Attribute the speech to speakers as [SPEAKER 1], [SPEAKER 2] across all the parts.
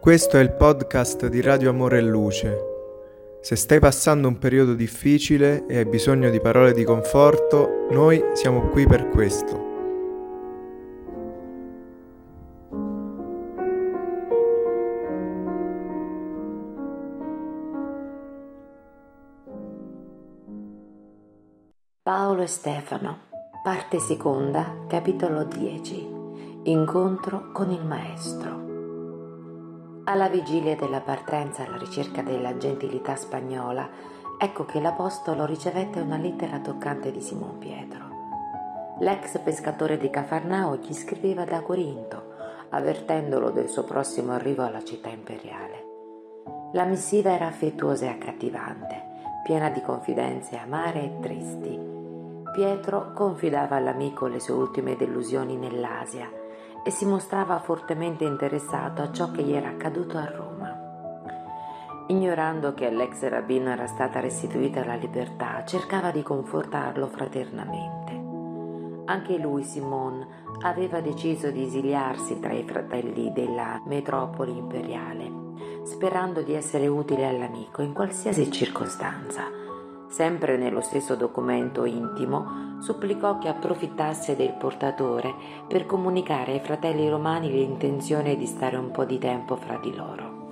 [SPEAKER 1] Questo è il podcast di Radio Amore e Luce. Se stai passando un periodo difficile e hai bisogno di parole di conforto, noi siamo qui per questo.
[SPEAKER 2] Paolo e Stefano, parte seconda, capitolo 10. Incontro con il maestro. Alla vigilia della partenza alla ricerca della gentilità spagnola, ecco che l'Apostolo ricevette una lettera toccante di Simon Pietro. L'ex pescatore di Cafarnao gli scriveva da Corinto, avvertendolo del suo prossimo arrivo alla città imperiale. La missiva era affettuosa e accattivante, piena di confidenze amare e tristi. Pietro confidava all'amico le sue ultime delusioni nell'Asia e si mostrava fortemente interessato a ciò che gli era accaduto a Roma. Ignorando che all'ex rabbino era stata restituita la libertà, cercava di confortarlo fraternamente. Anche lui, Simon, aveva deciso di esiliarsi tra i fratelli della metropoli imperiale, sperando di essere utile all'amico in qualsiasi circostanza. Sempre nello stesso documento intimo supplicò che approfittasse del portatore per comunicare ai fratelli romani l'intenzione di stare un po' di tempo fra di loro.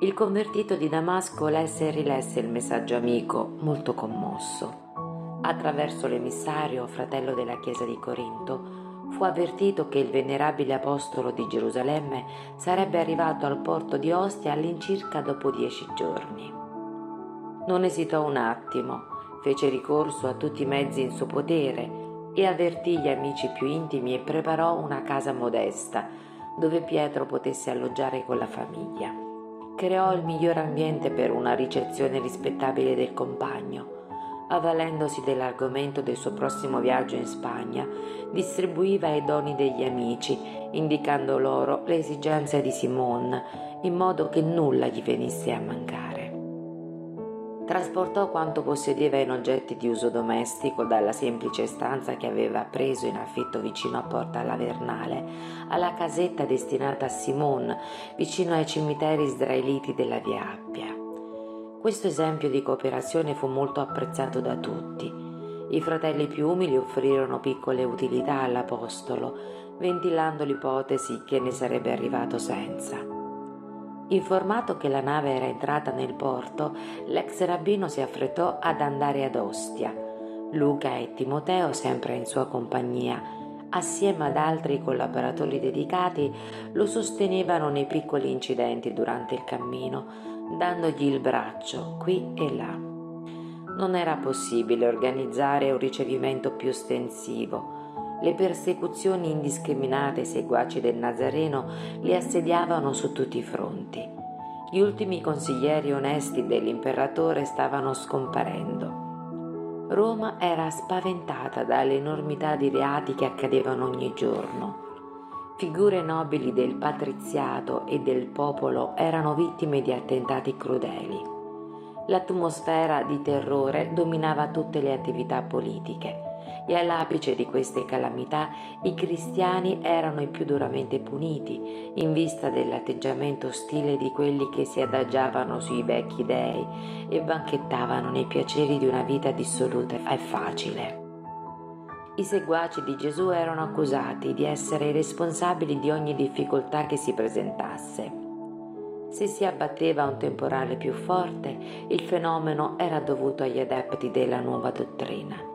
[SPEAKER 2] Il convertito di Damasco lesse e rilesse il messaggio amico, molto commosso. Attraverso l'emissario, fratello della chiesa di Corinto, fu avvertito che il venerabile apostolo di Gerusalemme sarebbe arrivato al porto di Ostia all'incirca dopo dieci giorni. Non esitò un attimo fece ricorso a tutti i mezzi in suo potere e avvertì gli amici più intimi e preparò una casa modesta dove Pietro potesse alloggiare con la famiglia. Creò il miglior ambiente per una ricezione rispettabile del compagno. Avvalendosi dell'argomento del suo prossimo viaggio in Spagna, distribuiva i doni degli amici, indicando loro le esigenze di Simon, in modo che nulla gli venisse a mancare. Trasportò quanto possedeva in oggetti di uso domestico dalla semplice stanza che aveva preso in affitto vicino a Porta Lavernale alla casetta destinata a Simone vicino ai cimiteri israeliti della via Appia. Questo esempio di cooperazione fu molto apprezzato da tutti. I fratelli più umili offrirono piccole utilità all'Apostolo, ventilando l'ipotesi che ne sarebbe arrivato senza. Informato che la nave era entrata nel porto, l'ex rabbino si affrettò ad andare ad Ostia. Luca e Timoteo, sempre in sua compagnia, assieme ad altri collaboratori dedicati, lo sostenevano nei piccoli incidenti durante il cammino, dandogli il braccio qui e là. Non era possibile organizzare un ricevimento più estensivo le persecuzioni indiscriminate ai seguaci del Nazareno li assediavano su tutti i fronti. Gli ultimi consiglieri onesti dell'imperatore stavano scomparendo. Roma era spaventata dall'enormità di reati che accadevano ogni giorno. Figure nobili del patriziato e del popolo erano vittime di attentati crudeli. L'atmosfera di terrore dominava tutte le attività politiche e all'apice di queste calamità i cristiani erano i più duramente puniti in vista dell'atteggiamento ostile di quelli che si adagiavano sui vecchi dei e banchettavano nei piaceri di una vita dissoluta e facile. I seguaci di Gesù erano accusati di essere i responsabili di ogni difficoltà che si presentasse. Se si abbatteva un temporale più forte, il fenomeno era dovuto agli adepti della nuova dottrina.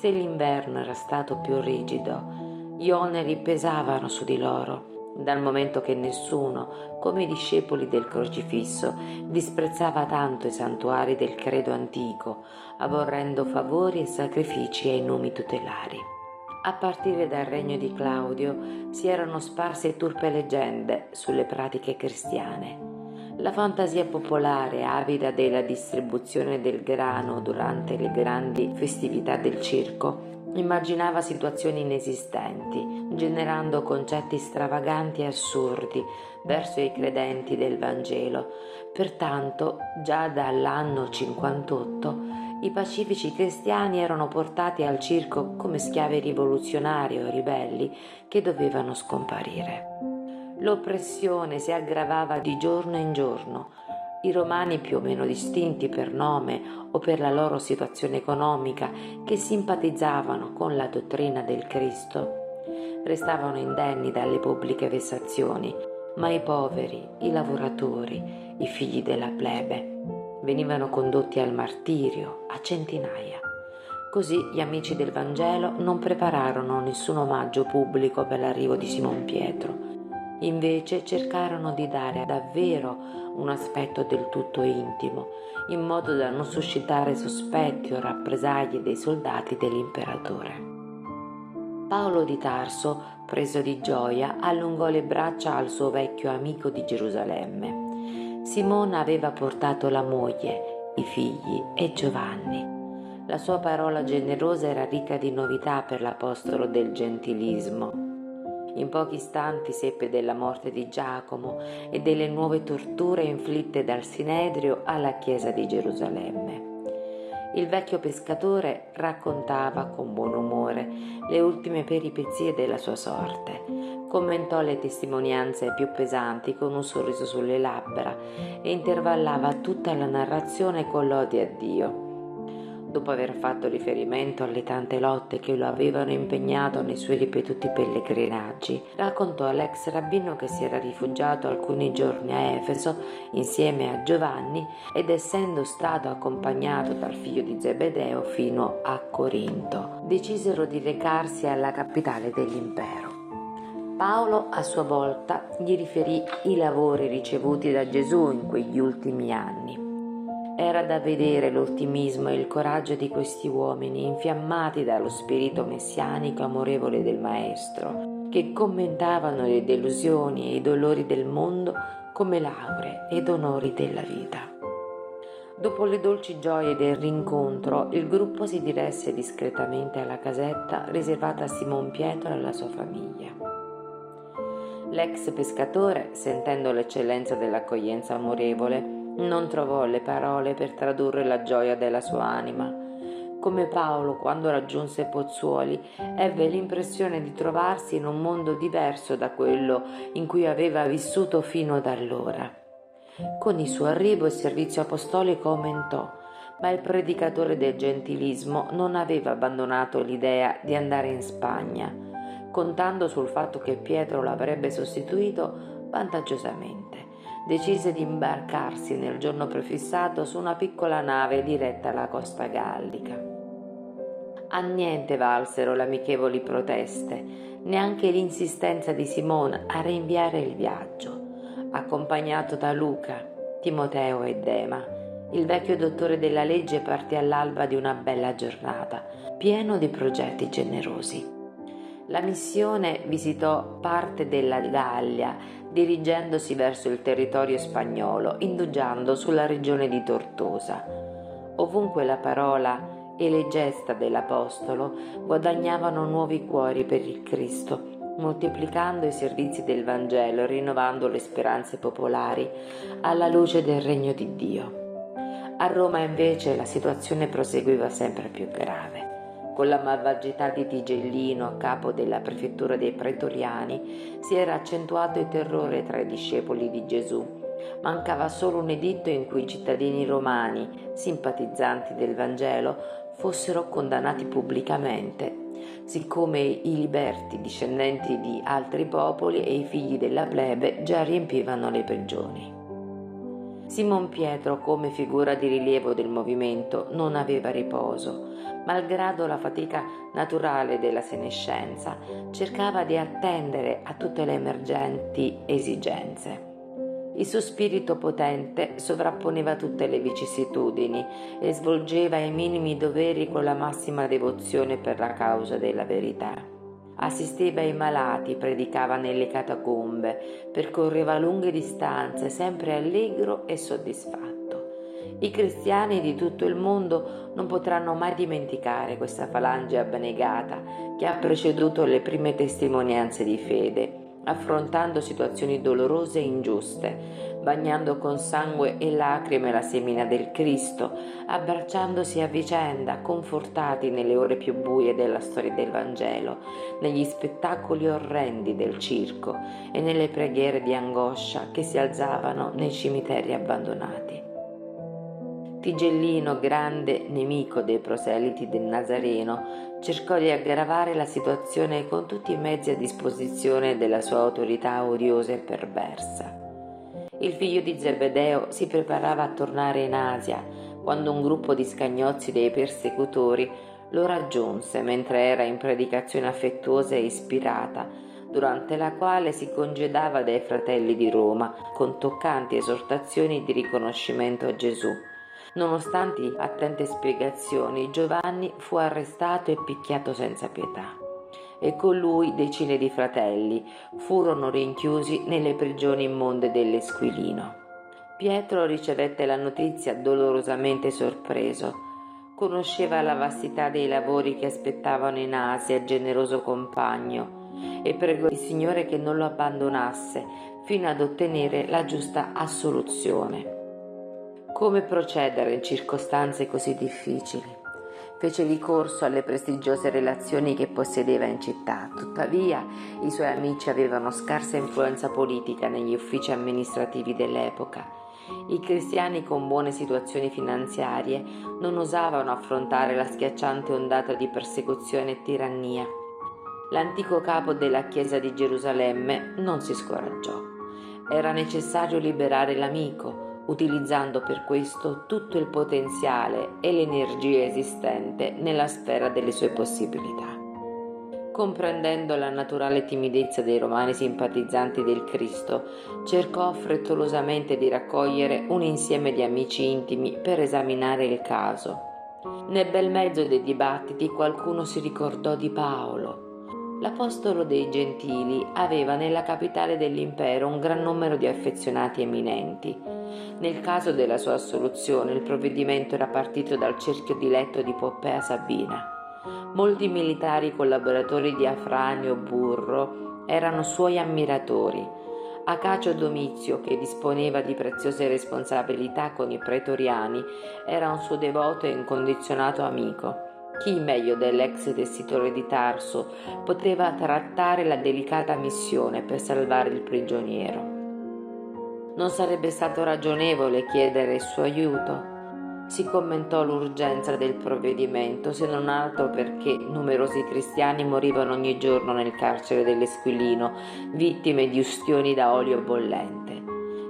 [SPEAKER 2] Se l'inverno era stato più rigido, gli oneri pesavano su di loro, dal momento che nessuno, come i discepoli del crocifisso, disprezzava tanto i santuari del credo antico, aborrendo favori e sacrifici ai numi tutelari. A partire dal regno di Claudio si erano sparse turpe leggende sulle pratiche cristiane la fantasia popolare, avida della distribuzione del grano durante le grandi festività del circo, immaginava situazioni inesistenti, generando concetti stravaganti e assurdi verso i credenti del Vangelo. Pertanto, già dall'anno 58, i pacifici cristiani erano portati al circo come schiavi rivoluzionari o ribelli che dovevano scomparire. L'oppressione si aggravava di giorno in giorno. I romani più o meno distinti per nome o per la loro situazione economica, che simpatizzavano con la dottrina del Cristo, restavano indenni dalle pubbliche vessazioni, ma i poveri, i lavoratori, i figli della plebe, venivano condotti al martirio a centinaia. Così gli amici del Vangelo non prepararono nessun omaggio pubblico per l'arrivo di Simon Pietro Invece cercarono di dare davvero un aspetto del tutto intimo, in modo da non suscitare sospetti o rappresaglie dei soldati dell'imperatore. Paolo di Tarso, preso di gioia, allungò le braccia al suo vecchio amico di Gerusalemme. Simona aveva portato la moglie, i figli e Giovanni. La sua parola generosa era ricca di novità per l'apostolo del gentilismo in pochi istanti seppe della morte di Giacomo e delle nuove torture inflitte dal Sinedrio alla chiesa di Gerusalemme. Il vecchio pescatore raccontava con buon umore le ultime peripezie della sua sorte, commentò le testimonianze più pesanti con un sorriso sulle labbra e intervallava tutta la narrazione con lodi a Dio dopo aver fatto riferimento alle tante lotte che lo avevano impegnato nei suoi ripetuti pellegrinaggi, raccontò all'ex rabbino che si era rifugiato alcuni giorni a Efeso insieme a Giovanni ed essendo stato accompagnato dal figlio di Zebedeo fino a Corinto, decisero di recarsi alla capitale dell'impero. Paolo a sua volta gli riferì i lavori ricevuti da Gesù in quegli ultimi anni era da vedere l'ottimismo e il coraggio di questi uomini, infiammati dallo spirito messianico amorevole del Maestro, che commentavano le delusioni e i dolori del mondo come lauree ed onori della vita. Dopo le dolci gioie del rincontro, il gruppo si diresse discretamente alla casetta riservata a Simon Pietro e alla sua famiglia. L'ex pescatore, sentendo l'eccellenza dell'accoglienza amorevole, non trovò le parole per tradurre la gioia della sua anima. Come Paolo, quando raggiunse Pozzuoli, ebbe l'impressione di trovarsi in un mondo diverso da quello in cui aveva vissuto fino ad allora. Con il suo arrivo il servizio apostolico aumentò, ma il predicatore del gentilismo non aveva abbandonato l'idea di andare in Spagna, contando sul fatto che Pietro l'avrebbe sostituito vantaggiosamente decise di imbarcarsi nel giorno prefissato su una piccola nave diretta alla costa gallica. A niente valsero le amichevoli proteste, neanche l'insistenza di Simone a rinviare il viaggio. Accompagnato da Luca, Timoteo e Dema, il vecchio dottore della legge partì all'alba di una bella giornata, pieno di progetti generosi. La missione visitò parte della Gallia, dirigendosi verso il territorio spagnolo, indugiando sulla regione di Tortosa. Ovunque la parola e le gesta dell'Apostolo guadagnavano nuovi cuori per il Cristo, moltiplicando i servizi del Vangelo e rinnovando le speranze popolari alla luce del regno di Dio. A Roma invece la situazione proseguiva sempre più grave. Con la malvagità di Tigellino a capo della prefettura dei pretoriani si era accentuato il terrore tra i discepoli di Gesù. Mancava solo un editto in cui i cittadini romani, simpatizzanti del Vangelo, fossero condannati pubblicamente, siccome i liberti discendenti di altri popoli e i figli della plebe già riempivano le prigioni. Simon Pietro, come figura di rilievo del movimento, non aveva riposo. Malgrado la fatica naturale della senescenza, cercava di attendere a tutte le emergenti esigenze. Il suo spirito potente sovrapponeva tutte le vicissitudini e svolgeva i minimi doveri con la massima devozione per la causa della verità assisteva i malati, predicava nelle catacombe, percorreva lunghe distanze, sempre allegro e soddisfatto. I cristiani di tutto il mondo non potranno mai dimenticare questa falange abnegata che ha preceduto le prime testimonianze di fede affrontando situazioni dolorose e ingiuste, bagnando con sangue e lacrime la semina del Cristo, abbracciandosi a vicenda, confortati nelle ore più buie della storia del Vangelo, negli spettacoli orrendi del circo e nelle preghiere di angoscia che si alzavano nei cimiteri abbandonati. Tigellino, grande nemico dei proseliti del Nazareno, cercò di aggravare la situazione con tutti i mezzi a disposizione della sua autorità odiosa e perversa. Il figlio di Zebedeo si preparava a tornare in Asia quando un gruppo di scagnozzi dei persecutori lo raggiunse mentre era in predicazione affettuosa e ispirata, durante la quale si congedava dai fratelli di Roma con toccanti esortazioni di riconoscimento a Gesù. Nonostante attente spiegazioni, Giovanni fu arrestato e picchiato senza pietà e con lui decine di fratelli furono rinchiusi nelle prigioni immonde dell'Esquilino. Pietro ricevette la notizia dolorosamente sorpreso. Conosceva la vastità dei lavori che aspettavano in Asia, generoso compagno, e pregò il Signore che non lo abbandonasse fino ad ottenere la giusta assoluzione. Come procedere in circostanze così difficili? Fece ricorso alle prestigiose relazioni che possedeva in città. Tuttavia, i suoi amici avevano scarsa influenza politica negli uffici amministrativi dell'epoca. I cristiani con buone situazioni finanziarie non osavano affrontare la schiacciante ondata di persecuzione e tirannia. L'antico capo della Chiesa di Gerusalemme non si scoraggiò. Era necessario liberare l'amico, utilizzando per questo tutto il potenziale e l'energia esistente nella sfera delle sue possibilità. Comprendendo la naturale timidezza dei romani simpatizzanti del Cristo, cercò frettolosamente di raccogliere un insieme di amici intimi per esaminare il caso. Nel bel mezzo dei dibattiti qualcuno si ricordò di Paolo, L'Apostolo dei Gentili aveva nella capitale dell'impero un gran numero di affezionati eminenti. Nel caso della sua assoluzione il provvedimento era partito dal cerchio diletto di Poppea Sabina. Molti militari collaboratori di Afranio Burro erano suoi ammiratori. Acacio Domizio, che disponeva di preziose responsabilità con i pretoriani, era un suo devoto e incondizionato amico. Chi meglio dell'ex tessitore di Tarso poteva trattare la delicata missione per salvare il prigioniero? Non sarebbe stato ragionevole chiedere il suo aiuto? Si commentò l'urgenza del provvedimento, se non altro perché numerosi cristiani morivano ogni giorno nel carcere dell'Esquilino, vittime di ustioni da olio bollente.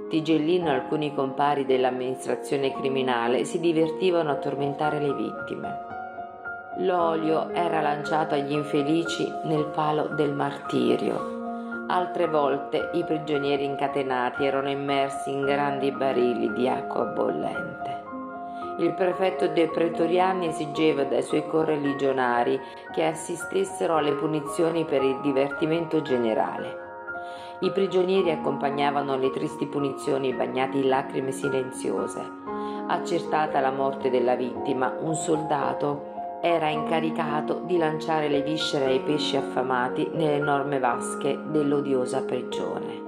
[SPEAKER 2] Tigellino e alcuni compari dell'amministrazione criminale si divertivano a tormentare le vittime. L'olio era lanciato agli infelici nel palo del martirio. Altre volte i prigionieri incatenati erano immersi in grandi barili di acqua bollente. Il prefetto dei pretoriani esigeva dai suoi correligionari che assistessero alle punizioni per il divertimento generale. I prigionieri accompagnavano le tristi punizioni bagnati in lacrime silenziose. Accertata la morte della vittima, un soldato era incaricato di lanciare le viscere ai pesci affamati nelle enormi vasche dell'odiosa prigione.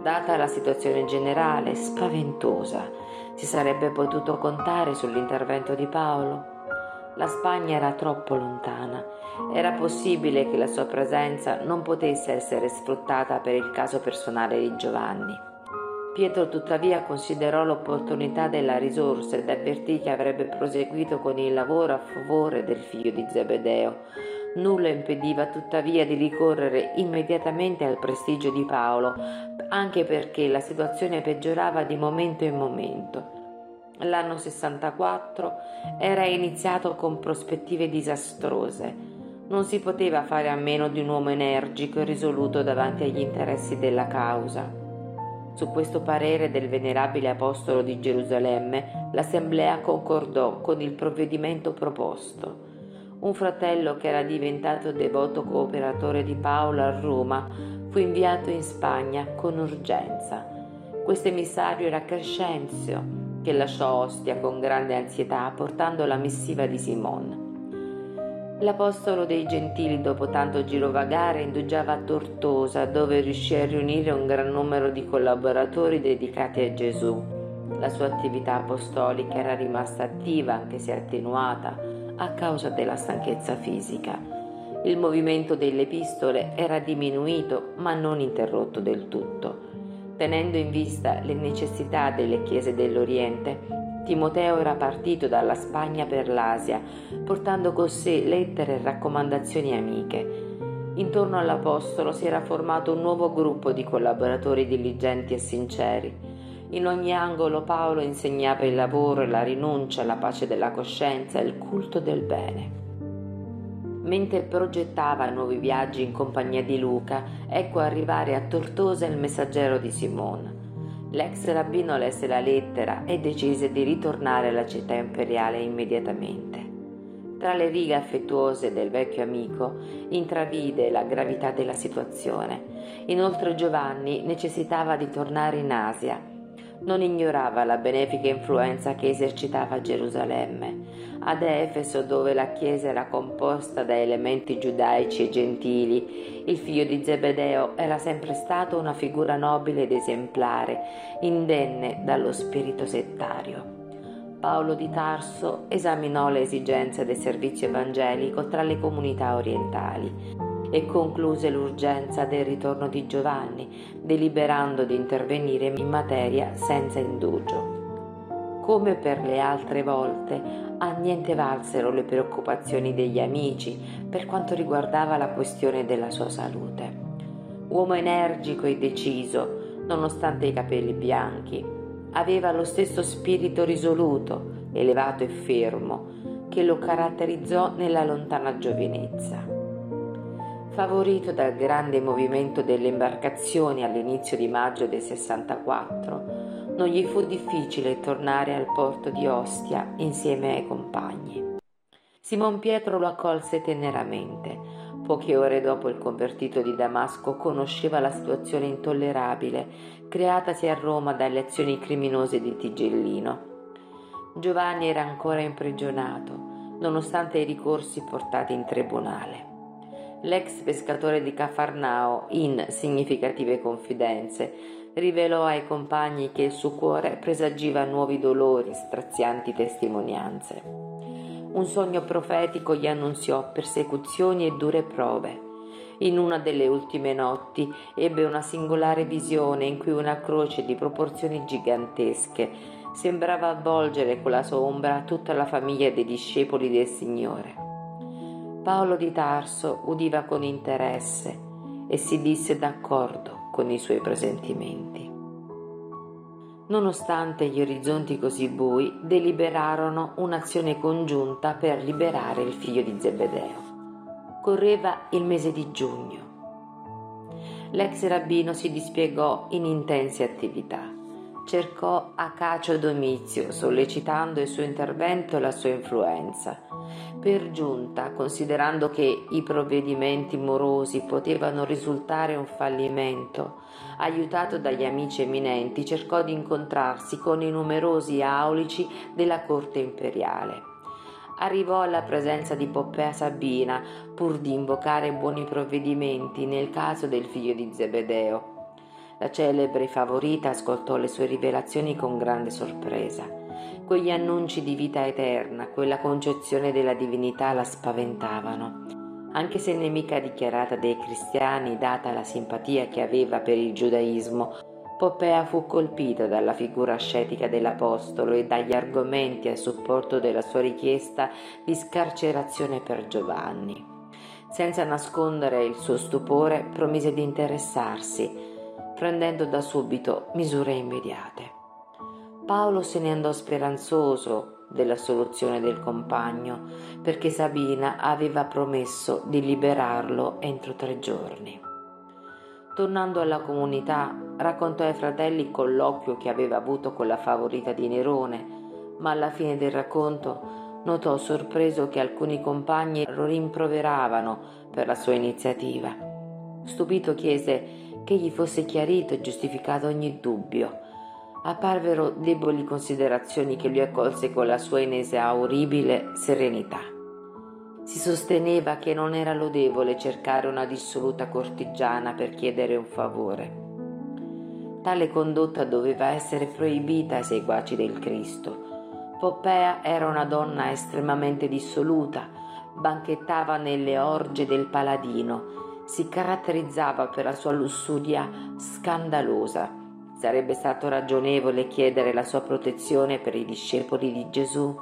[SPEAKER 2] Data la situazione generale, spaventosa, si sarebbe potuto contare sull'intervento di Paolo? La Spagna era troppo lontana. Era possibile che la sua presenza non potesse essere sfruttata per il caso personale di Giovanni. Pietro tuttavia considerò l'opportunità della risorsa ed avvertì che avrebbe proseguito con il lavoro a favore del figlio di Zebedeo. Nulla impediva tuttavia di ricorrere immediatamente al prestigio di Paolo, anche perché la situazione peggiorava di momento in momento. L'anno 64 era iniziato con prospettive disastrose. Non si poteva fare a meno di un uomo energico e risoluto davanti agli interessi della causa. Su questo parere del venerabile apostolo di Gerusalemme, l'assemblea concordò con il provvedimento proposto. Un fratello che era diventato devoto cooperatore di Paolo a Roma fu inviato in Spagna con urgenza. Questo emissario era Crescenzio, che lasciò Ostia con grande ansietà portando la missiva di Simon. L'apostolo dei gentili, dopo tanto girovagare, indugiava a Tortosa, dove riuscì a riunire un gran numero di collaboratori dedicati a Gesù. La sua attività apostolica era rimasta attiva, anche se attenuata, a causa della stanchezza fisica. Il movimento delle epistole era diminuito, ma non interrotto del tutto. Tenendo in vista le necessità delle chiese dell'Oriente, Timoteo era partito dalla Spagna per l'Asia, portando con sé lettere e raccomandazioni amiche. Intorno all'Apostolo si era formato un nuovo gruppo di collaboratori diligenti e sinceri. In ogni angolo Paolo insegnava il lavoro, la rinuncia, la pace della coscienza e il culto del bene. Mentre progettava nuovi viaggi in compagnia di Luca, ecco arrivare a Tortosa il messaggero di Simone. L'ex rabbino lesse la lettera e decise di ritornare alla città imperiale immediatamente. Tra le righe affettuose del vecchio amico intravide la gravità della situazione. Inoltre Giovanni necessitava di tornare in Asia. Non ignorava la benefica influenza che esercitava a Gerusalemme ad Efeso, dove la Chiesa era composta da elementi giudaici e gentili, il figlio di Zebedeo era sempre stato una figura nobile ed esemplare, indenne dallo spirito settario. Paolo di Tarso esaminò le esigenze del servizio evangelico tra le comunità orientali e concluse l'urgenza del ritorno di Giovanni, deliberando di intervenire in materia senza indugio. Come per le altre volte, a niente valsero le preoccupazioni degli amici per quanto riguardava la questione della sua salute. Uomo energico e deciso, nonostante i capelli bianchi, aveva lo stesso spirito risoluto, elevato e fermo che lo caratterizzò nella lontana giovinezza. Favorito dal grande movimento delle imbarcazioni all'inizio di maggio del 64, non gli fu difficile tornare al porto di Ostia insieme ai compagni. Simon Pietro lo accolse teneramente. Poche ore dopo il convertito di Damasco conosceva la situazione intollerabile creatasi a Roma dalle azioni criminose di Tigellino. Giovanni era ancora imprigionato, nonostante i ricorsi portati in tribunale. L'ex pescatore di Cafarnao, in significative confidenze, rivelò ai compagni che il suo cuore presagiva nuovi dolori, strazianti testimonianze. Un sogno profetico gli annunziò persecuzioni e dure prove. In una delle ultime notti ebbe una singolare visione in cui una croce di proporzioni gigantesche sembrava avvolgere con la sua ombra tutta la famiglia dei discepoli del Signore. Paolo di Tarso udiva con interesse e si disse d'accordo con i suoi presentimenti. Nonostante gli orizzonti così bui, deliberarono un'azione congiunta per liberare il figlio di Zebedeo. Correva il mese di giugno. L'ex rabbino si dispiegò in intense attività. Cercò Acacio Domizio, sollecitando il suo intervento e la sua influenza per giunta, considerando che i provvedimenti morosi potevano risultare un fallimento, aiutato dagli amici eminenti, cercò di incontrarsi con i numerosi aulici della corte imperiale. Arrivò alla presenza di Poppea Sabina pur di invocare buoni provvedimenti nel caso del figlio di Zebedeo. La celebre favorita ascoltò le sue rivelazioni con grande sorpresa quegli annunci di vita eterna, quella concezione della divinità la spaventavano. Anche se nemica dichiarata dei cristiani, data la simpatia che aveva per il giudaismo, Poppea fu colpita dalla figura ascetica dell'Apostolo e dagli argomenti a supporto della sua richiesta di scarcerazione per Giovanni. Senza nascondere il suo stupore, promise di interessarsi, prendendo da subito misure immediate. Paolo se ne andò speranzoso della soluzione del compagno, perché Sabina aveva promesso di liberarlo entro tre giorni. Tornando alla comunità, raccontò ai fratelli il colloquio che aveva avuto con la favorita di Nerone, ma alla fine del racconto notò sorpreso che alcuni compagni lo rimproveravano per la sua iniziativa. Stupito chiese che gli fosse chiarito e giustificato ogni dubbio apparvero deboli considerazioni che lui accolse con la sua inesauribile serenità. Si sosteneva che non era lodevole cercare una dissoluta cortigiana per chiedere un favore. Tale condotta doveva essere proibita ai seguaci del Cristo. Poppea era una donna estremamente dissoluta, banchettava nelle orge del paladino, si caratterizzava per la sua lussuria scandalosa. Sarebbe stato ragionevole chiedere la sua protezione per i discepoli di Gesù?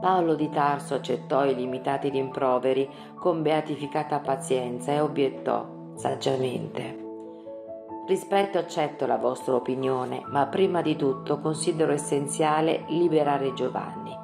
[SPEAKER 2] Paolo di Tarso accettò i limitati rimproveri con beatificata pazienza e obiettò saggiamente. Rispetto e accetto la vostra opinione, ma prima di tutto considero essenziale liberare Giovanni.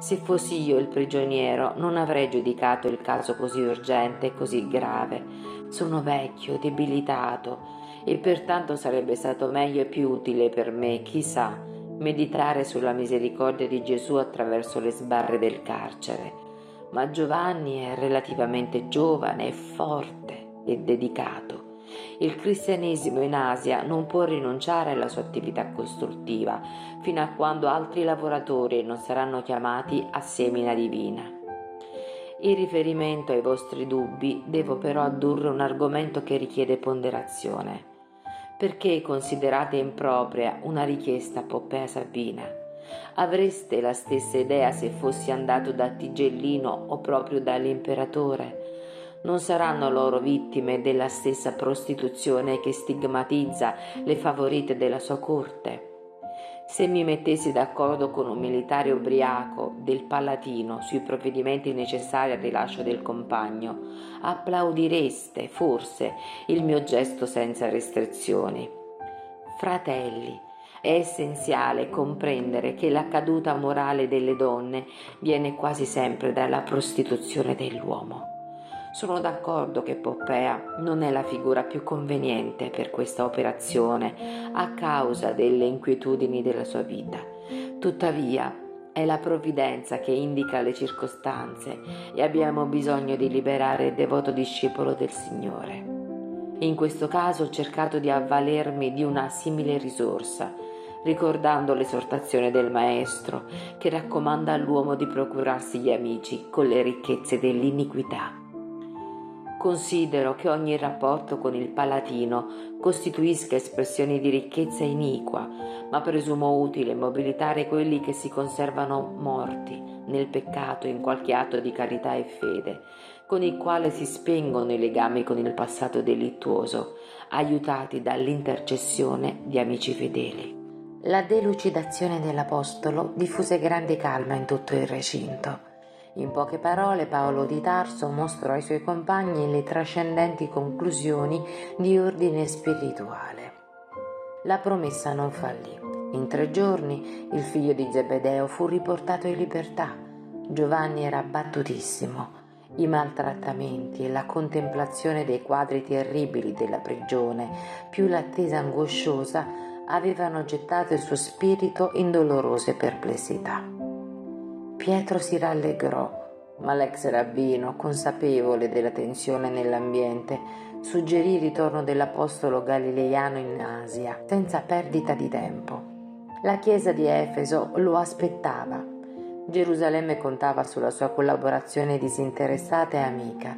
[SPEAKER 2] Se fossi io il prigioniero non avrei giudicato il caso così urgente e così grave. Sono vecchio, debilitato e pertanto sarebbe stato meglio e più utile per me, chissà, meditare sulla misericordia di Gesù attraverso le sbarre del carcere. Ma Giovanni è relativamente giovane forte e dedicato. Il cristianesimo in Asia non può rinunciare alla sua attività costruttiva fino a quando altri lavoratori non saranno chiamati a semina divina. In riferimento ai vostri dubbi devo però addurre un argomento che richiede ponderazione. Perché considerate impropria una richiesta a Poppea Sabina? Avreste la stessa idea se fossi andato da Tigellino o proprio dall'imperatore? Non saranno loro vittime della stessa prostituzione che stigmatizza le favorite della sua corte? Se mi mettessi d'accordo con un militare ubriaco del Palatino sui provvedimenti necessari al rilascio del compagno, applaudireste forse il mio gesto senza restrizioni. Fratelli, è essenziale comprendere che la caduta morale delle donne viene quasi sempre dalla prostituzione dell'uomo. Sono d'accordo che Poppea non è la figura più conveniente per questa operazione a causa delle inquietudini della sua vita. Tuttavia, è la provvidenza che indica le circostanze e abbiamo bisogno di liberare il devoto discepolo del Signore. In questo caso ho cercato di avvalermi di una simile risorsa, ricordando l'esortazione del Maestro che raccomanda all'uomo di procurarsi gli amici con le ricchezze dell'iniquità. Considero che ogni rapporto con il Palatino costituisca espressione di ricchezza iniqua, ma presumo utile mobilitare quelli che si conservano morti nel peccato in qualche atto di carità e fede, con il quale si spengono i legami con il passato delittuoso, aiutati dall'intercessione di amici fedeli. La delucidazione dell'Apostolo diffuse grande calma in tutto il recinto. In poche parole Paolo di Tarso mostrò ai suoi compagni le trascendenti conclusioni di ordine spirituale. La promessa non fallì. In tre giorni il figlio di Zebedeo fu riportato in libertà. Giovanni era abbattutissimo. I maltrattamenti e la contemplazione dei quadri terribili della prigione, più l'attesa angosciosa, avevano gettato il suo spirito in dolorose perplessità. Pietro si rallegrò, ma l'ex rabbino, consapevole della tensione nell'ambiente, suggerì il ritorno dell'apostolo galileiano in Asia, senza perdita di tempo. La chiesa di Efeso lo aspettava. Gerusalemme contava sulla sua collaborazione disinteressata e amica.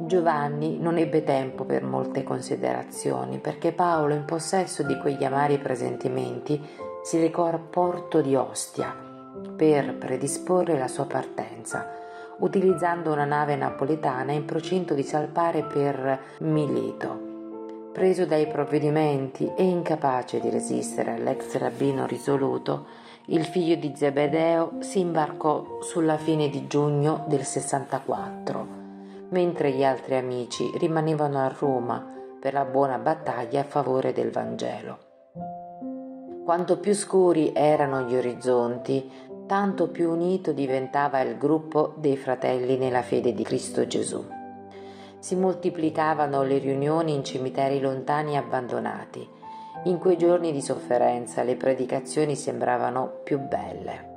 [SPEAKER 2] Giovanni non ebbe tempo per molte considerazioni, perché Paolo, in possesso di quegli amari presentimenti, si recò a Porto di Ostia, per predisporre la sua partenza, utilizzando una nave napoletana in procinto di salpare per Mileto. Preso dai provvedimenti e incapace di resistere all'ex rabbino risoluto, il figlio di Zebedeo si imbarcò sulla fine di giugno del 64, mentre gli altri amici rimanevano a Roma per la buona battaglia a favore del Vangelo. Quanto più scuri erano gli orizzonti, tanto più unito diventava il gruppo dei fratelli nella fede di Cristo Gesù. Si moltiplicavano le riunioni in cimiteri lontani e abbandonati. In quei giorni di sofferenza le predicazioni sembravano più belle.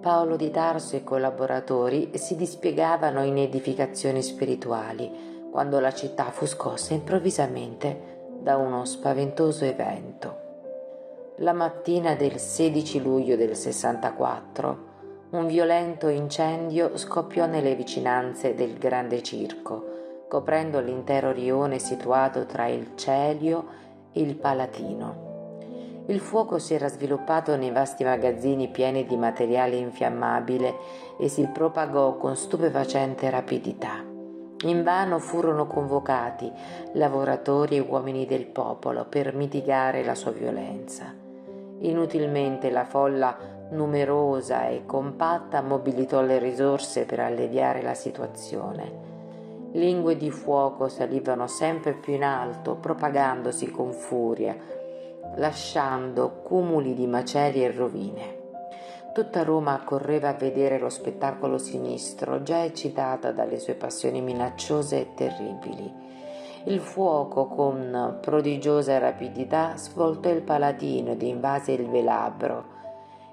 [SPEAKER 2] Paolo di Tarso e i collaboratori si dispiegavano in edificazioni spirituali quando la città fu scossa improvvisamente da uno spaventoso evento. La mattina del 16 luglio del 64 un violento incendio scoppiò nelle vicinanze del grande circo, coprendo l'intero rione situato tra il Celio e il Palatino. Il fuoco si era sviluppato nei vasti magazzini pieni di materiale infiammabile e si propagò con stupefacente rapidità. Invano furono convocati lavoratori e uomini del popolo per mitigare la sua violenza. Inutilmente la folla numerosa e compatta mobilitò le risorse per alleviare la situazione. Lingue di fuoco salivano sempre più in alto, propagandosi con furia, lasciando cumuli di macerie e rovine. Tutta Roma accorreva a vedere lo spettacolo sinistro, già eccitata dalle sue passioni minacciose e terribili. Il fuoco, con prodigiosa rapidità, svoltò il Palatino ed invase il Velabro.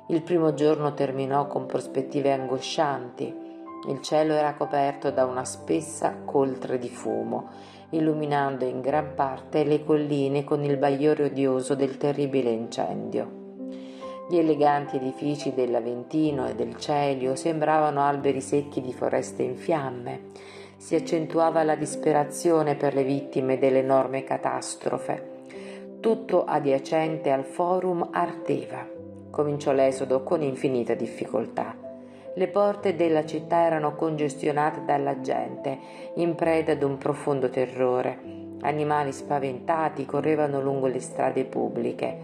[SPEAKER 2] Il primo giorno terminò con prospettive angoscianti. Il cielo era coperto da una spessa coltre di fumo illuminando in gran parte le colline con il bagliore odioso del terribile incendio. Gli eleganti edifici dell'Aventino e del Celio sembravano alberi secchi di foreste in fiamme. Si accentuava la disperazione per le vittime dell'enorme catastrofe. Tutto adiacente al forum ardeva. Cominciò l'esodo con infinita difficoltà. Le porte della città erano congestionate dalla gente, in preda ad un profondo terrore. Animali spaventati correvano lungo le strade pubbliche,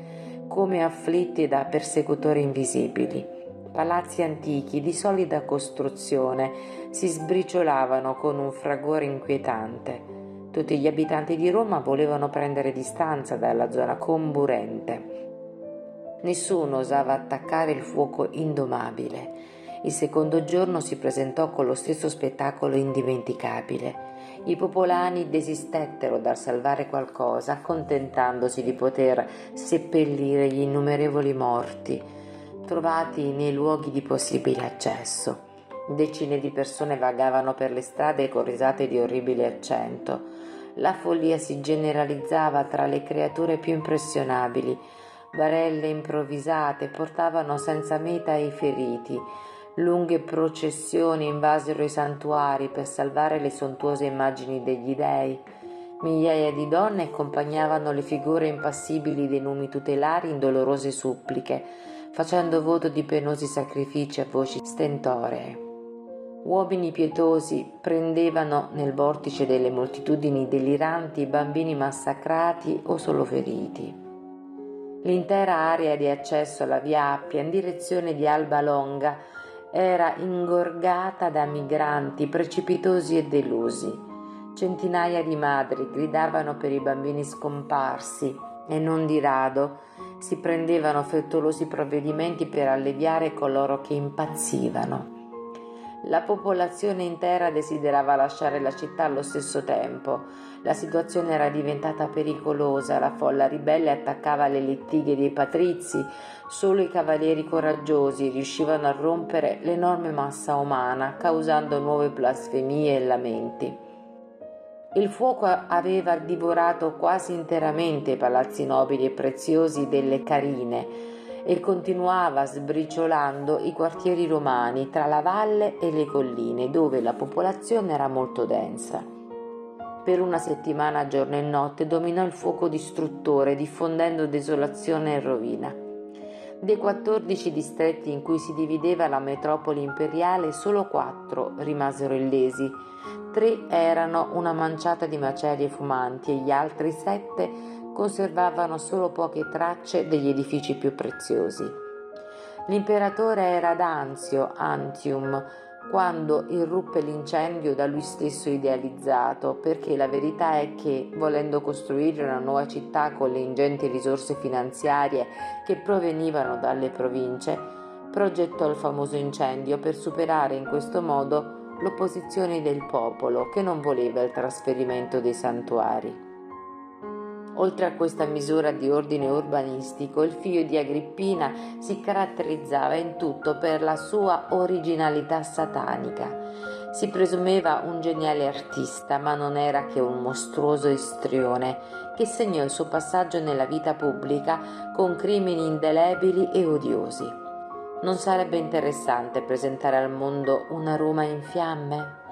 [SPEAKER 2] come afflitti da persecutori invisibili. Palazzi antichi di solida costruzione si sbriciolavano con un fragore inquietante. Tutti gli abitanti di Roma volevano prendere distanza dalla zona comburente. Nessuno osava attaccare il fuoco indomabile il secondo giorno si presentò con lo stesso spettacolo indimenticabile. I popolani desistettero dal salvare qualcosa, accontentandosi di poter seppellire gli innumerevoli morti trovati nei luoghi di possibile accesso. Decine di persone vagavano per le strade con risate di orribile accento. La follia si generalizzava tra le creature più impressionabili. Barelle improvvisate portavano senza meta i feriti Lunghe processioni invasero i santuari per salvare le sontuose immagini degli dei. Migliaia di donne accompagnavano le figure impassibili dei numi tutelari in dolorose suppliche, facendo voto di penosi sacrifici a voci stentoree. Uomini pietosi prendevano nel vortice delle moltitudini deliranti i bambini massacrati o solo feriti. L'intera area di accesso alla via Appia in direzione di Alba Longa era ingorgata da migranti precipitosi e delusi. Centinaia di madri gridavano per i bambini scomparsi e non di rado si prendevano frettolosi provvedimenti per alleviare coloro che impazzivano. La popolazione intera desiderava lasciare la città allo stesso tempo. La situazione era diventata pericolosa, la folla ribelle attaccava le lettighe dei patrizi, solo i cavalieri coraggiosi riuscivano a rompere l'enorme massa umana, causando nuove blasfemie e lamenti. Il fuoco aveva divorato quasi interamente i palazzi nobili e preziosi delle Carine, e continuava sbriciolando i quartieri romani tra la valle e le colline dove la popolazione era molto densa. Per una settimana giorno e notte dominò il fuoco distruttore diffondendo desolazione e rovina. Dei 14 distretti in cui si divideva la metropoli imperiale, solo quattro rimasero illesi. Tre erano una manciata di macerie fumanti e gli altri sette conservavano solo poche tracce degli edifici più preziosi. L'imperatore era ad Anzio, Antium, quando irruppe l'incendio da lui stesso idealizzato, perché la verità è che, volendo costruire una nuova città con le ingenti risorse finanziarie che provenivano dalle province, progettò il famoso incendio per superare in questo modo l'opposizione del popolo che non voleva il trasferimento dei santuari. Oltre a questa misura di ordine urbanistico, il figlio di Agrippina si caratterizzava in tutto per la sua originalità satanica. Si presumeva un geniale artista, ma non era che un mostruoso istrione che segnò il suo passaggio nella vita pubblica con crimini indelebili e odiosi. Non sarebbe interessante presentare al mondo una Roma in fiamme?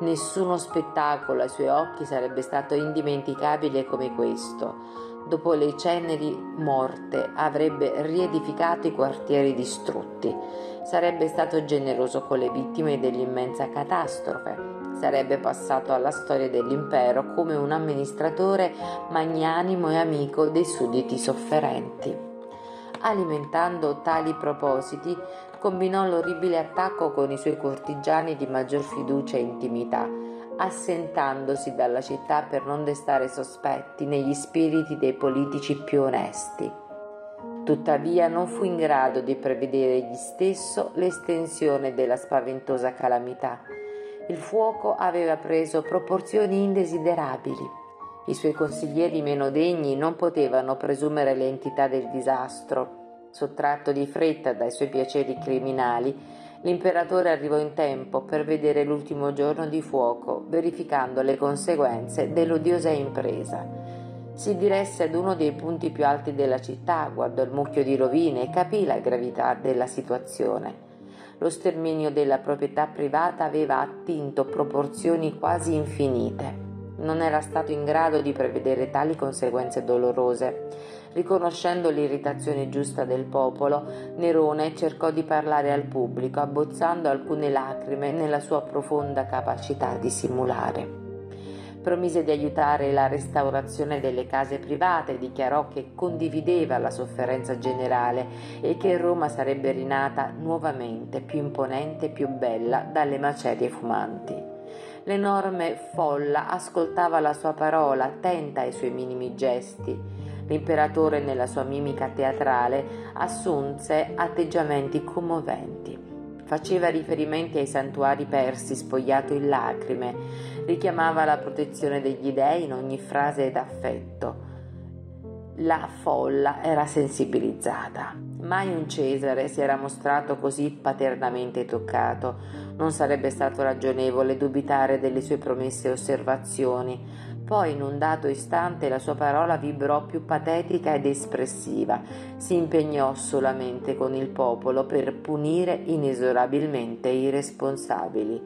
[SPEAKER 2] Nessuno spettacolo ai suoi occhi sarebbe stato indimenticabile come questo dopo le ceneri morte, avrebbe riedificato i quartieri distrutti. Sarebbe stato generoso con le vittime dell'immensa catastrofe. Sarebbe passato alla storia dell'impero come un amministratore magnanimo e amico dei sudditi sofferenti. Alimentando tali propositi, combinò l'orribile attacco con i suoi cortigiani di maggior fiducia e intimità assentandosi dalla città per non destare sospetti negli spiriti dei politici più onesti. Tuttavia non fu in grado di prevedere egli stesso l'estensione della spaventosa calamità. Il fuoco aveva preso proporzioni indesiderabili. I suoi consiglieri meno degni non potevano presumere l'entità del disastro. Sottratto di fretta dai suoi piaceri criminali, L'imperatore arrivò in tempo per vedere l'ultimo giorno di fuoco, verificando le conseguenze dell'odiosa impresa. Si diresse ad uno dei punti più alti della città, guardò il mucchio di rovine e capì la gravità della situazione. Lo sterminio della proprietà privata aveva attinto proporzioni quasi infinite. Non era stato in grado di prevedere tali conseguenze dolorose Riconoscendo l'irritazione giusta del popolo, Nerone cercò di parlare al pubblico, abbozzando alcune lacrime nella sua profonda capacità di simulare. Promise di aiutare la restaurazione delle case private, dichiarò che condivideva la sofferenza generale e che Roma sarebbe rinata nuovamente più imponente e più bella dalle macerie fumanti. L'enorme folla ascoltava la sua parola, attenta ai suoi minimi gesti. L'imperatore, nella sua mimica teatrale, assunse atteggiamenti commoventi. Faceva riferimenti ai santuari persi spogliato in lacrime, richiamava la protezione degli dei in ogni frase d'affetto. La folla era sensibilizzata. Mai un Cesare si era mostrato così paternamente toccato. Non sarebbe stato ragionevole dubitare delle sue promesse osservazioni, poi in un dato istante la sua parola vibrò più patetica ed espressiva. Si impegnò solamente con il popolo per punire inesorabilmente i responsabili.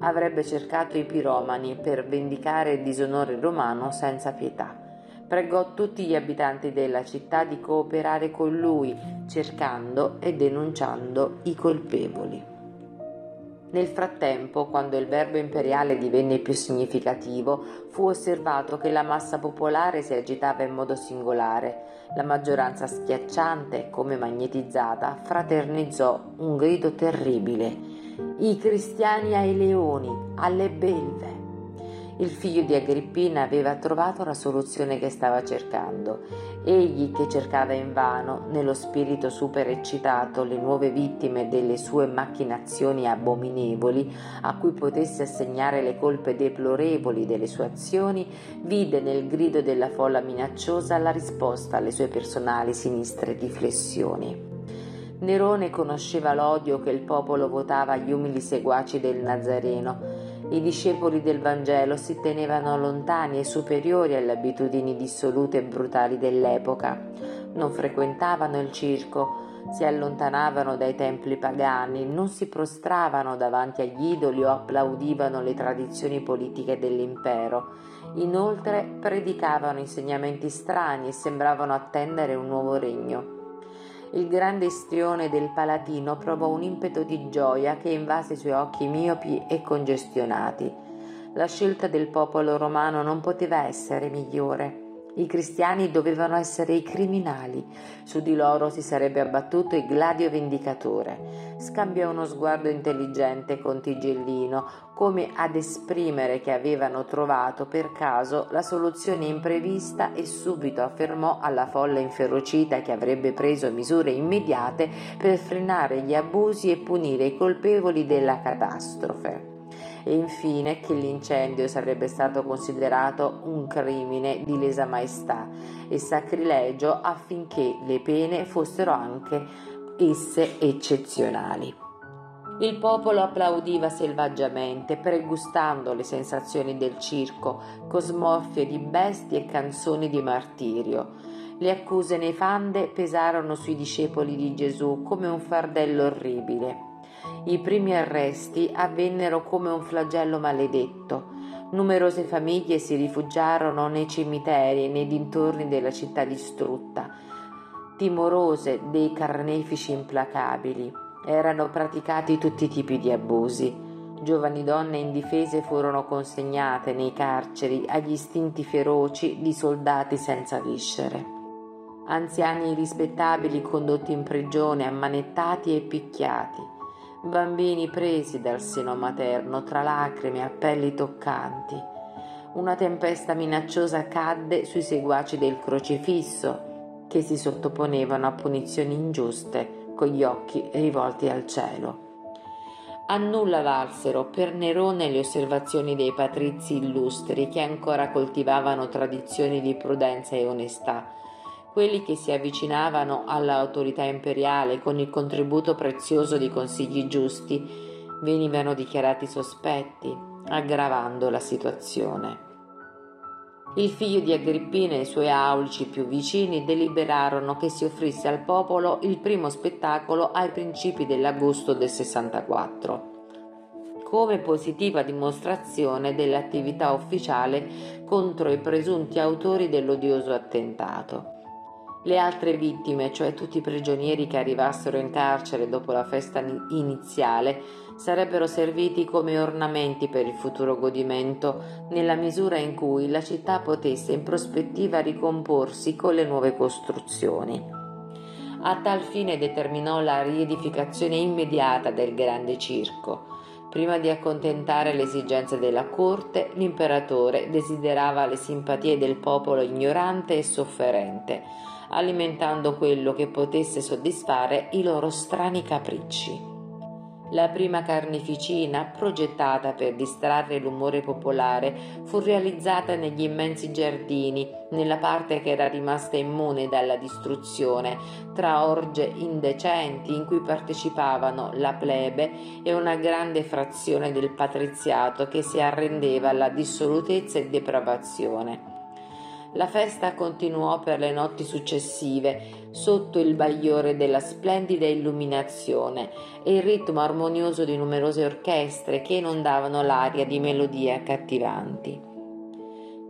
[SPEAKER 2] Avrebbe cercato i piromani per vendicare il disonore romano senza pietà. Pregò tutti gli abitanti della città di cooperare con lui, cercando e denunciando i colpevoli. Nel frattempo, quando il verbo imperiale divenne più significativo, fu osservato che la massa popolare si agitava in modo singolare. La maggioranza schiacciante, come magnetizzata, fraternizzò un grido terribile. I cristiani ai leoni, alle belve. Il figlio di Agrippina aveva trovato la soluzione che stava cercando. Egli, che cercava invano, nello spirito super eccitato, le nuove vittime delle sue macchinazioni abominevoli, a cui potesse assegnare le colpe deplorevoli delle sue azioni, vide nel grido della folla minacciosa la risposta alle sue personali sinistre riflessioni. Nerone conosceva l'odio che il popolo votava agli umili seguaci del Nazareno i discepoli del Vangelo si tenevano lontani e superiori alle abitudini dissolute e brutali dell'epoca. Non frequentavano il circo, si allontanavano dai templi pagani, non si prostravano davanti agli idoli o applaudivano le tradizioni politiche dell'impero. Inoltre predicavano insegnamenti strani e sembravano attendere un nuovo regno il grande istrione del Palatino provò un impeto di gioia che invase i suoi occhi miopi e congestionati. La scelta del popolo romano non poteva essere migliore. I cristiani dovevano essere i criminali, su di loro si sarebbe abbattuto il gladio vendicatore. Scambiò uno sguardo intelligente con Tigellino, come ad esprimere che avevano trovato per caso la soluzione imprevista e subito affermò alla folla inferocita che avrebbe preso misure immediate per frenare gli abusi e punire i colpevoli della catastrofe e infine che l'incendio sarebbe stato considerato un crimine di lesa maestà e sacrilegio affinché le pene fossero anche esse eccezionali. Il popolo applaudiva selvaggiamente, pregustando le sensazioni del circo, cosmorfie di bestie e canzoni di martirio. Le accuse nefande pesarono sui discepoli di Gesù come un fardello orribile. I primi arresti avvennero come un flagello maledetto. Numerose famiglie si rifugiarono nei cimiteri e nei dintorni della città distrutta, timorose dei carnefici implacabili. Erano praticati tutti i tipi di abusi. Giovani donne indifese furono consegnate nei carceri agli istinti feroci di soldati senza viscere. Anziani irrispettabili condotti in prigione, ammanettati e picchiati bambini presi dal seno materno tra lacrime e appelli toccanti. Una tempesta minacciosa cadde sui seguaci del crocifisso, che si sottoponevano a punizioni ingiuste con gli occhi rivolti al cielo. A nulla valsero per Nerone le osservazioni dei patrizi illustri che ancora coltivavano tradizioni di prudenza e onestà quelli che si avvicinavano all'autorità imperiale con il contributo prezioso di consigli giusti venivano dichiarati sospetti, aggravando la situazione. Il figlio di Agrippina e i suoi aulici più vicini deliberarono che si offrisse al popolo il primo spettacolo ai principi dell'agosto del 64 come positiva dimostrazione dell'attività ufficiale contro i presunti autori dell'odioso attentato. Le altre vittime, cioè tutti i prigionieri che arrivassero in carcere dopo la festa iniziale, sarebbero serviti come ornamenti per il futuro godimento, nella misura in cui la città potesse in prospettiva ricomporsi con le nuove costruzioni. A tal fine determinò la riedificazione immediata del grande circo. Prima di accontentare le esigenze della corte, l'imperatore desiderava le simpatie del popolo ignorante e sofferente alimentando quello che potesse soddisfare i loro strani capricci. La prima carneficina, progettata per distrarre l'umore popolare, fu realizzata negli immensi giardini, nella parte che era rimasta immune dalla distruzione, tra orge indecenti in cui partecipavano la plebe e una grande frazione del patriziato che si arrendeva alla dissolutezza e depravazione. La festa continuò per le notti successive, sotto il bagliore della splendida illuminazione e il ritmo armonioso di numerose orchestre che inondavano l'aria di melodie accattivanti.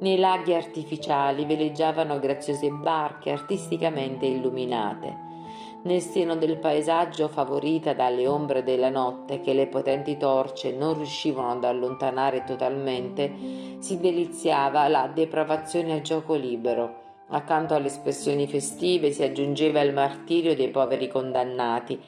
[SPEAKER 2] Nei laghi artificiali veleggiavano graziose barche artisticamente illuminate nel seno del paesaggio favorita dalle ombre della notte che le potenti torce non riuscivano ad allontanare totalmente, si deliziava la depravazione a gioco libero. Accanto alle espressioni festive si aggiungeva il martirio dei poveri condannati.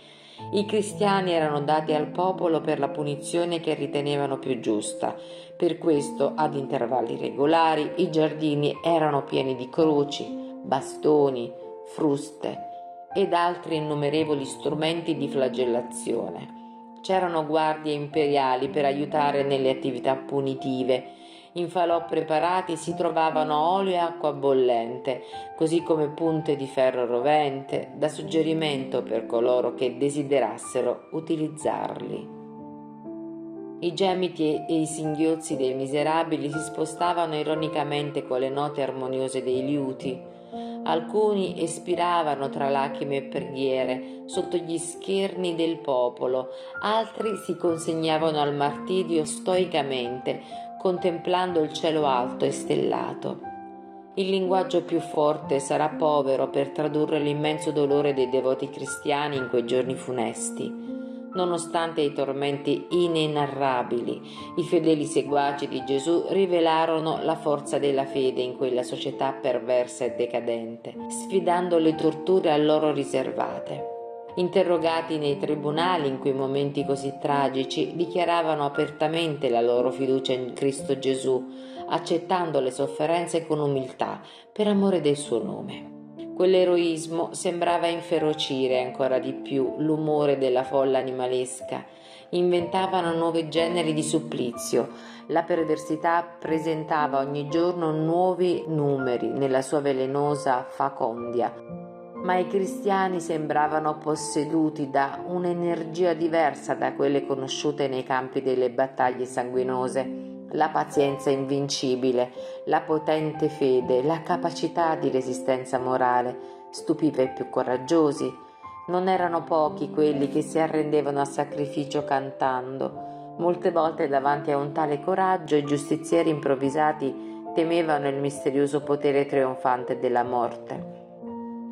[SPEAKER 2] I cristiani erano dati al popolo per la punizione che ritenevano più giusta. Per questo, ad intervalli regolari, i giardini erano pieni di croci, bastoni, fruste, ed altri innumerevoli strumenti di flagellazione. C'erano guardie imperiali per aiutare nelle attività punitive. In falò preparati si trovavano olio e acqua bollente, così come punte di ferro rovente, da suggerimento per coloro che desiderassero utilizzarli. I gemiti e i singhiozzi dei miserabili si spostavano ironicamente con le note armoniose dei liuti, Alcuni espiravano tra lacrime e preghiere sotto gli scherni del popolo, altri si consegnavano al martirio stoicamente, contemplando il cielo alto e stellato. Il linguaggio più forte sarà povero per tradurre l'immenso dolore dei devoti cristiani in quei giorni funesti. Nonostante i tormenti inenarrabili, i fedeli seguaci di Gesù rivelarono la forza della fede in quella società perversa e decadente, sfidando le torture a loro riservate. Interrogati nei tribunali in quei momenti così tragici, dichiaravano apertamente la loro fiducia in Cristo Gesù, accettando le sofferenze con umiltà per amore del suo nome. Quell'eroismo sembrava inferocire ancora di più l'umore della folla animalesca. Inventavano nuovi generi di supplizio. La perversità presentava ogni giorno nuovi numeri nella sua velenosa facondia. Ma i cristiani sembravano posseduti da un'energia diversa da quelle conosciute nei campi delle battaglie sanguinose la pazienza invincibile, la potente fede, la capacità di resistenza morale stupiva i più coraggiosi. Non erano pochi quelli che si arrendevano a sacrificio cantando. Molte volte davanti a un tale coraggio i giustizieri improvvisati temevano il misterioso potere trionfante della morte.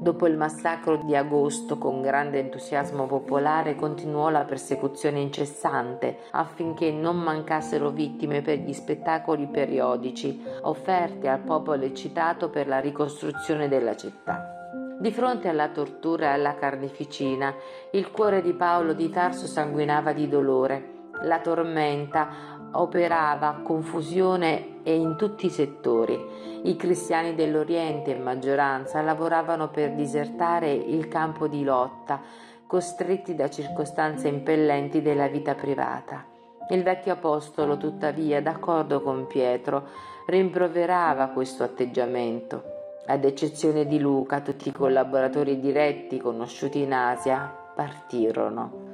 [SPEAKER 2] Dopo il massacro di agosto, con grande entusiasmo popolare, continuò la persecuzione incessante affinché non mancassero vittime per gli spettacoli periodici offerti al popolo eccitato per la ricostruzione della città. Di fronte alla tortura e alla carneficina, il cuore di Paolo di Tarso sanguinava di dolore. La tormenta operava confusione e in tutti i settori. I cristiani dell'Oriente in maggioranza lavoravano per disertare il campo di lotta, costretti da circostanze impellenti della vita privata. Il vecchio apostolo, tuttavia, d'accordo con Pietro, rimproverava questo atteggiamento. Ad eccezione di Luca, tutti i collaboratori diretti conosciuti in Asia partirono.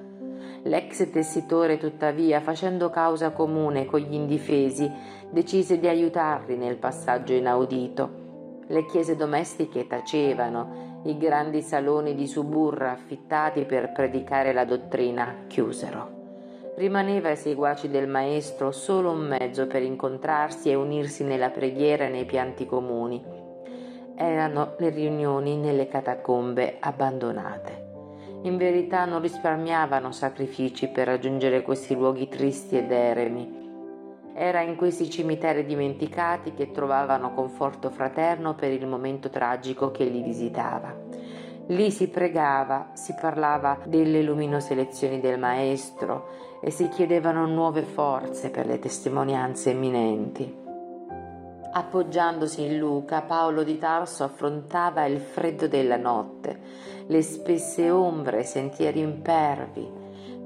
[SPEAKER 2] L'ex tessitore, tuttavia, facendo causa comune con gli indifesi, decise di aiutarli nel passaggio inaudito. Le chiese domestiche tacevano, i grandi saloni di suburra affittati per predicare la dottrina chiusero. Rimaneva ai seguaci del maestro solo un mezzo per incontrarsi e unirsi nella preghiera e nei pianti comuni. Erano le riunioni nelle catacombe abbandonate. In verità non risparmiavano sacrifici per raggiungere questi luoghi tristi ed eremi. Era in questi cimiteri dimenticati che trovavano conforto fraterno per il momento tragico che li visitava. Lì si pregava, si parlava delle luminose lezioni del Maestro e si chiedevano nuove forze per le testimonianze imminenti. Appoggiandosi in Luca, Paolo di Tarso affrontava il freddo della notte, le spesse ombre, i sentieri impervi,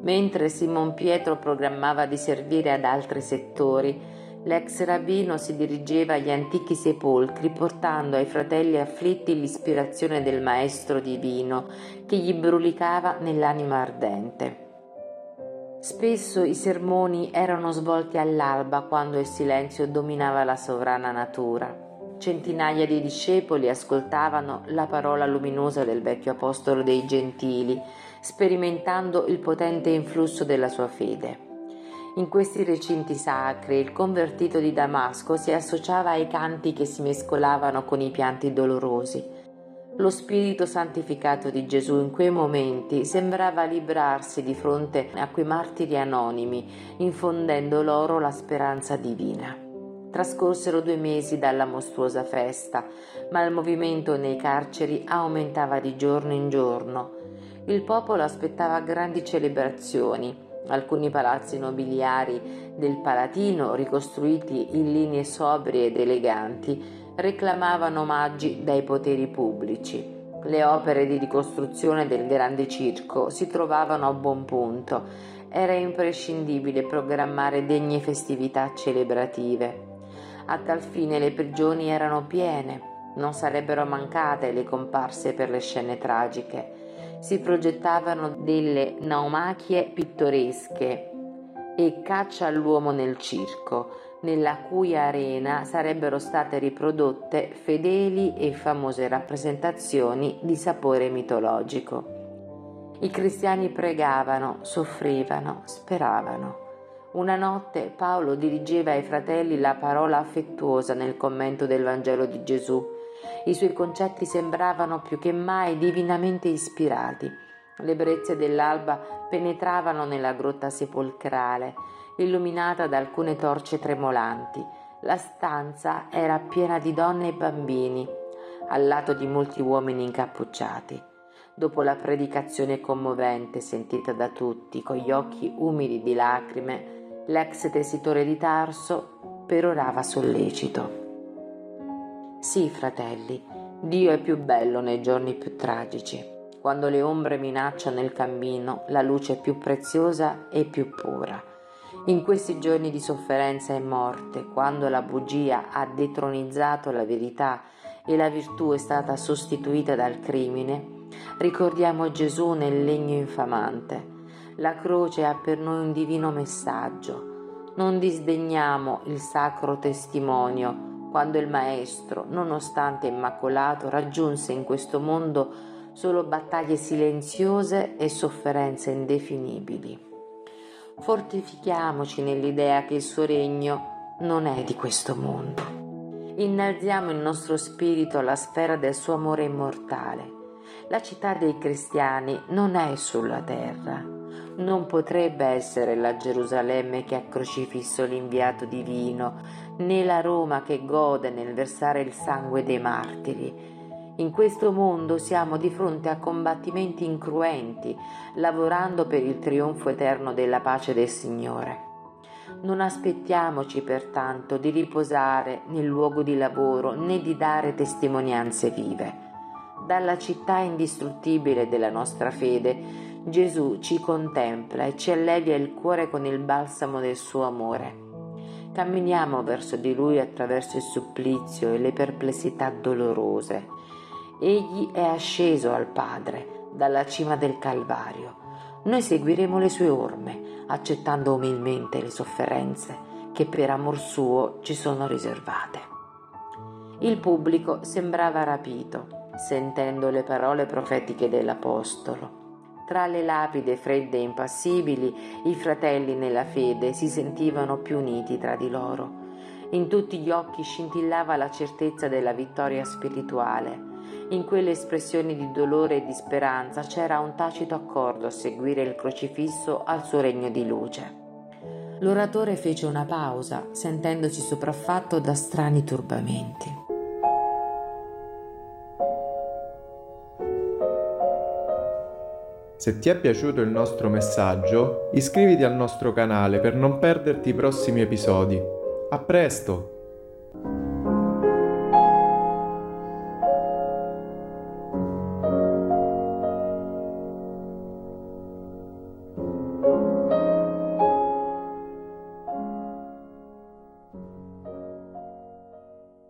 [SPEAKER 2] mentre Simon Pietro programmava di servire ad altri settori. L'ex rabbino si dirigeva agli antichi sepolcri portando ai fratelli afflitti l'ispirazione del Maestro divino che gli brulicava nell'anima ardente. Spesso i sermoni erano svolti all'alba quando il silenzio dominava la sovrana natura. Centinaia di discepoli ascoltavano la parola luminosa del vecchio apostolo dei gentili, sperimentando il potente influsso della sua fede. In questi recinti sacri il convertito di Damasco si associava ai canti che si mescolavano con i pianti dolorosi lo spirito santificato di Gesù in quei momenti sembrava librarsi di fronte a quei martiri anonimi, infondendo loro la speranza divina. Trascorsero due mesi dalla mostruosa festa, ma il movimento nei carceri aumentava di giorno in giorno. Il popolo aspettava grandi celebrazioni. Alcuni palazzi nobiliari del Palatino, ricostruiti in linee sobrie ed eleganti, reclamavano omaggi dai poteri pubblici. Le opere di ricostruzione del grande circo si trovavano a buon punto. Era imprescindibile programmare degne festività celebrative. A tal fine le prigioni erano piene, non sarebbero mancate le comparse per le scene tragiche. Si progettavano delle naumachie pittoresche e caccia all'uomo nel circo, nella cui arena sarebbero state riprodotte fedeli e famose rappresentazioni di sapore mitologico. I cristiani pregavano, soffrivano, speravano. Una notte Paolo dirigeva ai fratelli la parola affettuosa nel commento del Vangelo di Gesù. I suoi concetti sembravano più che mai divinamente ispirati. Le brezze dell'alba penetravano nella grotta sepolcrale illuminata da alcune torce tremolanti. La stanza era piena di donne e bambini, al lato di molti uomini incappucciati. Dopo la predicazione commovente sentita da tutti, con gli occhi umidi di lacrime, l'ex tessitore di Tarso perorava sollecito. Sì, fratelli, Dio è più bello nei giorni più tragici. Quando le ombre minacciano il cammino, la luce è più preziosa e più pura. In questi giorni di sofferenza e morte, quando la bugia ha detronizzato la verità e la virtù è stata sostituita dal crimine, ricordiamo Gesù nel legno infamante. La croce ha per noi un divino messaggio. Non disdegniamo il sacro testimonio quando il Maestro, nonostante immacolato, raggiunse in questo mondo solo battaglie silenziose e sofferenze indefinibili. Fortifichiamoci nell'idea che il suo regno non è di questo mondo. Innalziamo il nostro spirito alla sfera del suo amore immortale. La città dei cristiani non è sulla terra. Non potrebbe essere la Gerusalemme che ha crocifisso l'inviato divino, né la Roma che gode nel versare il sangue dei martiri in questo mondo siamo di fronte a combattimenti incruenti, lavorando per il trionfo eterno della pace del Signore. Non aspettiamoci pertanto di riposare nel luogo di lavoro né di dare testimonianze vive. Dalla città indistruttibile della nostra fede Gesù ci contempla e ci allevia il cuore con il balsamo del suo amore. Camminiamo verso di Lui attraverso il supplizio e le perplessità dolorose Egli è asceso al Padre dalla cima del Calvario. Noi seguiremo le sue orme, accettando umilmente le sofferenze che per amor suo ci sono riservate. Il pubblico sembrava rapito, sentendo le parole profetiche dell'Apostolo. Tra le lapide fredde e impassibili, i fratelli nella fede si sentivano più uniti tra di loro. In tutti gli occhi scintillava la certezza della vittoria spirituale in quelle espressioni di dolore e di speranza c'era un tacito accordo a seguire il crocifisso al suo regno di luce. L'oratore fece una pausa, sentendosi sopraffatto da strani turbamenti.
[SPEAKER 1] Se ti è piaciuto il nostro messaggio, iscriviti al nostro canale per non perderti i prossimi episodi. A presto!